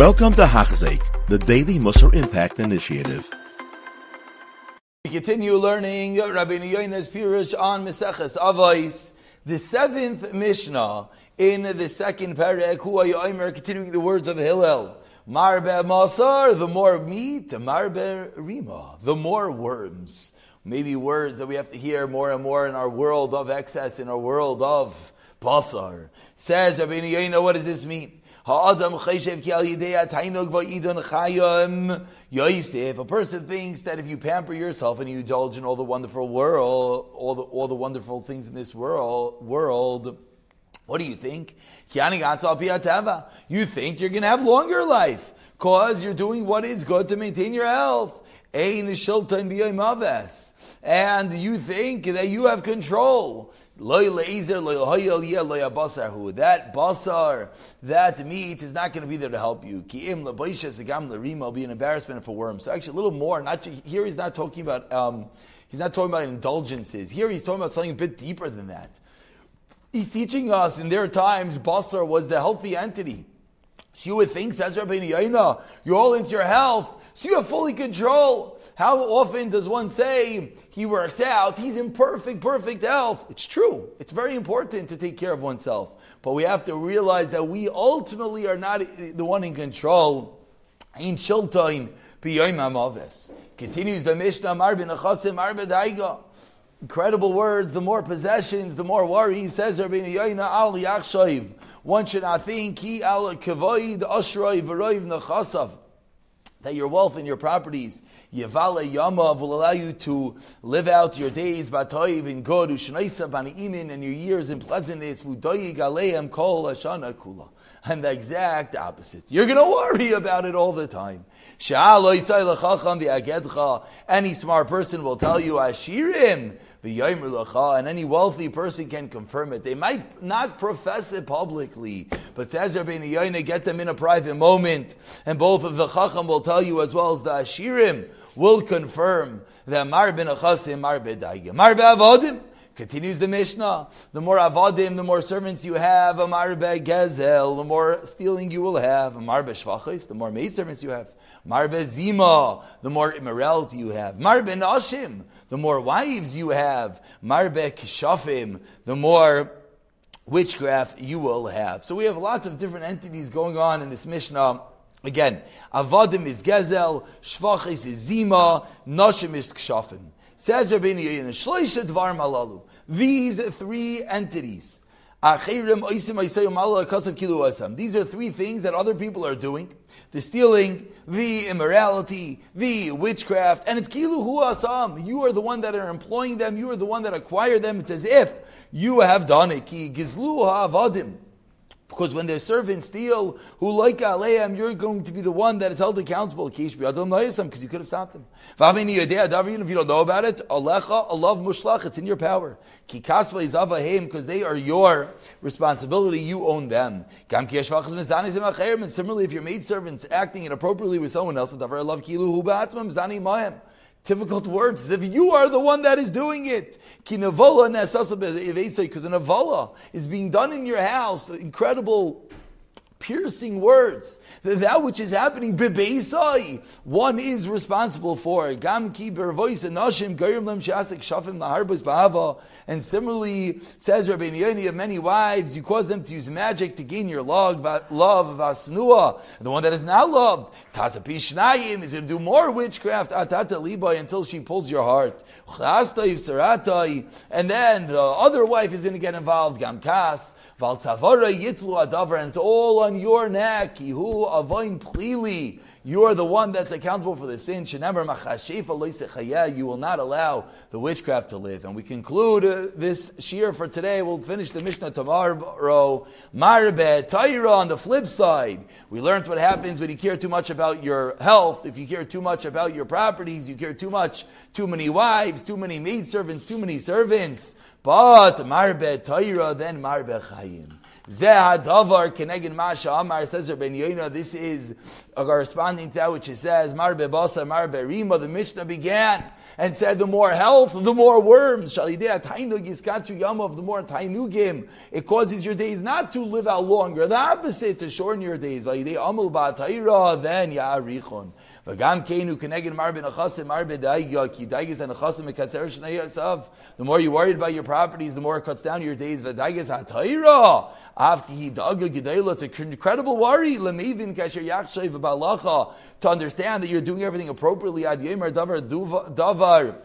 Welcome to Hachzik, the Daily Musar Impact Initiative. We continue learning Rabbi Yona's Pirush on Meseches Avos, the seventh Mishnah in the second perek. Hu continuing the words of Hillel. Marbe Basar, the more meat, Marbe Rima, the more worms. Maybe words that we have to hear more and more in our world of excess, in our world of Basar. Says Rabbi Yonah, what does this mean? If a person thinks that if you pamper yourself and you indulge in all the wonderful world, all the, all the wonderful things in this world, world, what do you think? You think you're going to have longer life because you're doing what is good to maintain your health. And you think that you have control. That basar, that meat is not going to be there to help you. Be an embarrassment for worms. So actually, a little more. Not here. He's not talking about. Um, he's not talking about indulgences. Here, he's talking about something a bit deeper than that. He's teaching us in their times, basar was the healthy entity. So you would think, says Rabbi Yaina, you're all into your health, so you have fully control. How often does one say he works out, he's in perfect, perfect health? It's true. It's very important to take care of oneself. But we have to realize that we ultimately are not the one in control. Ein shiltain Continues the Mishnah, Marbin Achasim, Daiga. Incredible words. The more possessions, the more worry. Says, Rabbeinu Yoina al Yachshav. One should not think, Ki al Kavoid Ashroi V'roiv Nechasav that your wealth and your properties, Yevala Yamav, will allow you to live out your days, Batoiv in good, Ushnaisa Bani'imin, and your years in pleasantness, Vudoyig Aleim Kol Ashana Kula. And the exact opposite. You're going to worry about it all the time. Any smart person will tell you, Ashirim, the and any wealthy person can confirm it. They might not profess it publicly, but says Rabbeinu Yoina, get them in a private moment, and both of the Chacham will tell you as well as the Ashirim will confirm that Mar ben Achasim, Mar be'daigim, Mar. Continues the Mishnah. The more avadim, the more servants you have. Amar gezel, the more stealing you will have. Amar shvachis, the more maid servants you have. Marbe zima, the more immorality you have. Marbe nashim, the more wives you have. Marbe kishafim, the more witchcraft you will have. So we have lots of different entities going on in this Mishnah. Again, avadim is gezel, shvachis is zima, nashim is kshafim. Says Rabbeinu Yoyin, Shloisha Dvar Malalu. These three entities. These are three things that other people are doing. The stealing, the immorality, the witchcraft, and it's kilu hu asam. You are the one that are employing them. You are the one that acquire them. It's as if you have done it. Ki gizlu ha'avadim. Because when their servants steal, who like Aleim, you're going to be the one that is held accountable. Because you could have stopped them. If you don't know about it, Alecha, Allah mushlach, it's in your power. Because they are your responsibility, you own them. And similarly, if your maid servants acting inappropriately with someone else, difficult words if you are the one that is doing it. Because an avala is being done in your house, incredible piercing words. That which is happening, bebeisai, one is responsible for. Gam ki and nashim goyim lem shasik shafim laharbus ba'ava. And similarly, says Rabbi Yoni of many wives, you cause them to use magic to gain your love, love vasnua. The one that is now loved, tasapi shnayim, is going to do more witchcraft atata libay until she pulls your heart. And then the other wife is going to get involved, gam kas, val yitzlu adavar, and it's all on your neck. Yehu avoin plili. You are the one that's accountable for the sin. You will not allow the witchcraft to live. And we conclude uh, this shir for today. We'll finish the Mishnah tomorrow. Marbe, Taira on the flip side. We learned what happens when you care too much about your health. If you care too much about your properties, you care too much, too many wives, too many maid servants, too many servants. But Marbe, Taira, then Marbe Chayim. Zehadavar Kenegin Masha Amar says Ben Yoina, this is corresponding to that which it says, Marbe Basa, Marbe Rima, the Mishnah began and said, the more health, the more worms. The more Tainugim, it causes your days not to live out longer. The opposite, to shorten your days. Then Ya'arichon. The more you're worried about your properties, the more it cuts down your days. It's an incredible worry. To understand that you're doing everything appropriately. Davar.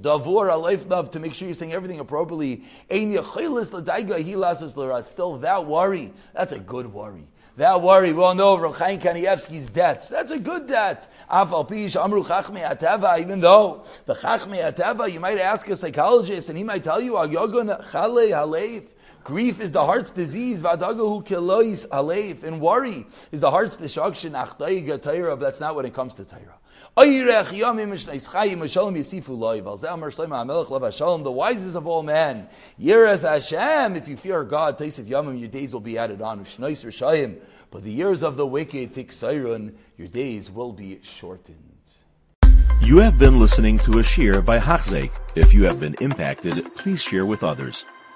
Davor aleifnav to make sure you're saying everything appropriately. Ein yachilis l'daiga hilasas Still that worry. That's a good worry. That worry, we all know Rav Chaim Kanievsky's debts. That's a good debt. Even though the chachme ateva, you might ask a psychologist, and he might tell you. Grief is the heart's disease. Vadagahu kilois aleif. And worry is the heart's destruction. Achdaiga Torah. But that's not when it comes to Torah. The wisest of all men. Yeras Hashem. If you fear God, Taisif Yamim, your days will be added on. But the years of the wicked, Tiksairon, your days will be shortened. You have been listening to a shiur by Hachzeik. If you have been impacted, please share with others.